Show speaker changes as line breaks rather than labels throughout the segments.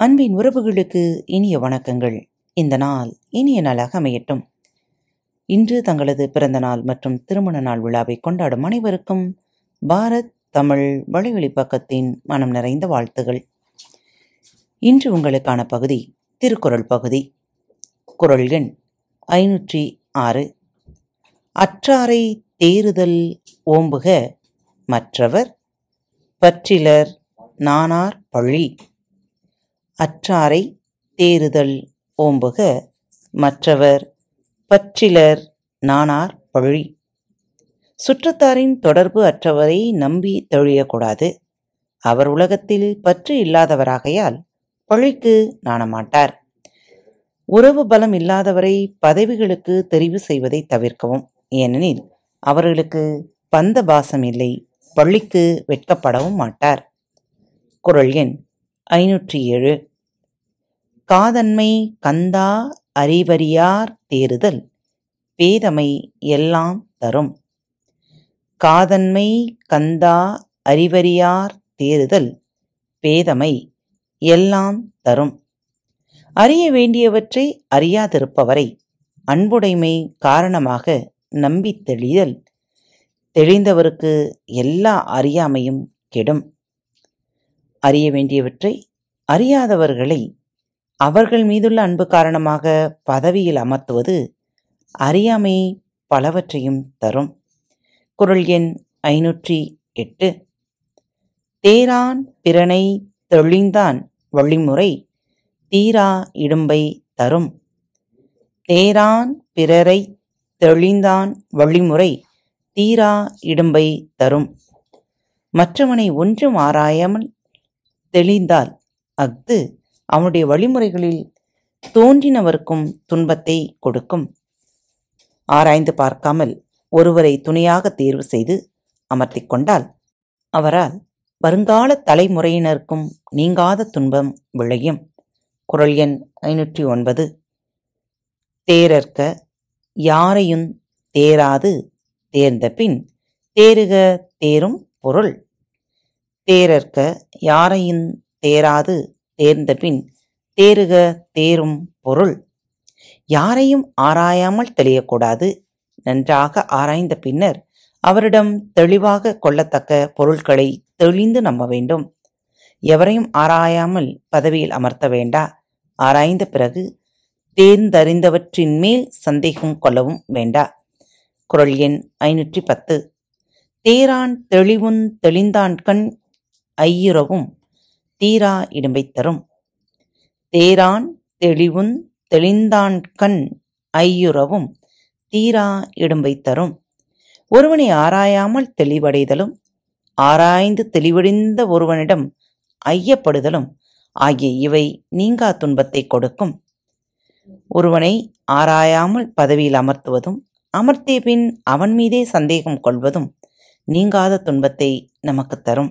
அன்பின் உறவுகளுக்கு இனிய வணக்கங்கள். இந்த நாள் இனிய நாளாக அமையட்டும். இன்று தங்களது பிறந்த நாள் மற்றும் திருமண நாள் விழாவை கொண்டாடும் அனைவருக்கும் பாரத் தமிழ் வழிவழி பக்கத்தின் மனம் நிறைந்த வாழ்த்துகள். இன்று உங்களுக்கான பகுதி திருக்குறள் பகுதி. குரல் எண் ஐநூற்றி ஆறு. அற்றாரை தேறுதல் ஓம்புக மற்றவர் பற்றிலர் நானார் பழி. அற்றாரை தேறுதல் ஓம்புக மற்றவர் பற்றிலர் நானார் பழி. சுற்றத்தாரின் தொடர்பு அற்றவரை நம்பி தொழியக்கூடாது. அவர் உலகத்தில் பற்று இல்லாதவராகையால் பழிக்கு நாணமாட்டார். உறவு பலம் இல்லாதவரை பதவிகளுக்கு தெரிவு செய்வதை தவிர்க்கவும். ஏனெனில் அவர்களுக்கு பந்த பாசம் இல்லை பள்ளிக்கு வெட்கப்படவும் மாட்டார். குறள் எண் ஐநூற்றி ஏழு. காதன்மை கந்தா அறிவறியார் தேறுதல் பேதமை எல்லாம் தரும். காதன்மை கந்தா அறிவறியார் தேறுதல் பேதமை எல்லாம் தரும். அறிய வேண்டியவற்றை அறியாதிருப்பவரை அன்புடைமை காரணமாக நம்பி தெளிதல் தெளிந்தவருக்கு எல்லா அறியாமையும் கெடும். அறிய வேண்டியவற்றை அறியாதவர்களை அவர்கள் மீதுள்ள அன்பு காரணமாக பதவியில் அமர்த்துவது அறியாமை பலவற்றையும் தரும். குறள் எண் ஐநூற்றி எட்டு. தேரான் பிறனை தெளிந்தான் வழிமுறை தீரா இடும்பை தரும். தேரான் பிறரை தெளிந்தான் வழிமுறை தீரா இடும்பை தரும். மற்றவனை ஒன்றும் ஆராயாமல் தெளிந்தால் அஃது அவனுடைய வழிமுறைகளில் தோன்றினவருக்கும் துன்பத்தை கொடுக்கும். ஆராய்ந்து பார்க்காமல் ஒருவரை துணையாக தேர்வு செய்து அமர்த்தி கொண்டால் அவரால் வருங்கால தலைமுறையினருக்கும் நீங்காத துன்பம் விளையும். குரல் எண் ஐநூற்றி ஒன்பது. தேரற்க யாரையும் தேராது தேர்ந்த பின் தேறுக தேரும் பொருள். தேரற்க யாரையும் தேராது தேர்ந்த பின் தேறுக தேரும் பொருள். யாரையும் ஆராயாமல் தெளியக்கூடாது. நன்றாக ஆராய்ந்த பின்னர் அவரிடம் தெளிவாக கொள்ளத்தக்க பொருட்களை தெளிந்து நம்ப வேண்டும். எவரையும் ஆராயாமல் பதவியில் அமர்த்த வேண்டா. ஆராய்ந்த பிறகு தேர்ந்தறிந்தவற்றின் மேல் சந்தேகம் கொள்ளவும் வேண்டா. குரல் எண் ஐநூற்றி பத்து. தேரான் தெளிவுன் தெளிந்தான்கண் ஐயுறவும் தீரா இடும்பை தரும். தேரான் தெளிவுன் தெளிந்தான்கண் ஐயுறவும் தீரா இடும்பை தரும். ஒருவனை ஆராயாமல் தெளிவடைதலும் ஆராய்ந்து தெளிவடைந்த ஒருவனிடம் ஐயப்படுதலும் ஆகிய இவை நீங்கா துன்பத்தை கொடுக்கும். ஒருவனை ஆராயாமல் பதவியில் அமர்த்துவதும் அமர்த்திய பின் அவன் மீதே சந்தேகம் கொள்வதும் நீங்காத துன்பத்தை நமக்கு தரும்.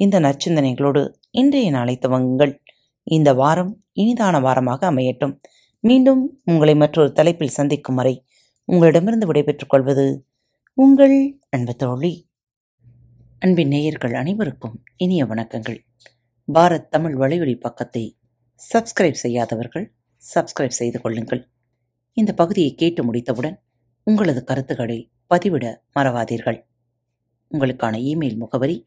இந்த நற்சிந்தனைகளோடு இன்றைய நாளை துவங்குங்கள். இந்த வாரம் இனிதான வாரமாக அமையட்டும். மீண்டும் உங்களை மற்றொரு தலைப்பில் சந்திக்கும் வரை உங்களிடமிருந்து விடைபெற்றுக் கொள்வது உங்கள் அன்பு தோழி. அன்பின் நேயர்கள் அனைவருக்கும் இனிய வணக்கங்கள். பாரத் தமிழ் வலையொலி பக்கத்தை சப்ஸ்கிரைப் செய்யாதவர்கள் சப்ஸ்கிரைப் செய்து கொள்ளுங்கள். இந்த பகுதியை கேட்டு முடித்தவுடன் உங்களது கருத்துக்களை பதிவிட மறவாதீர்கள். உங்களுக்கான இமெயில் முகவரி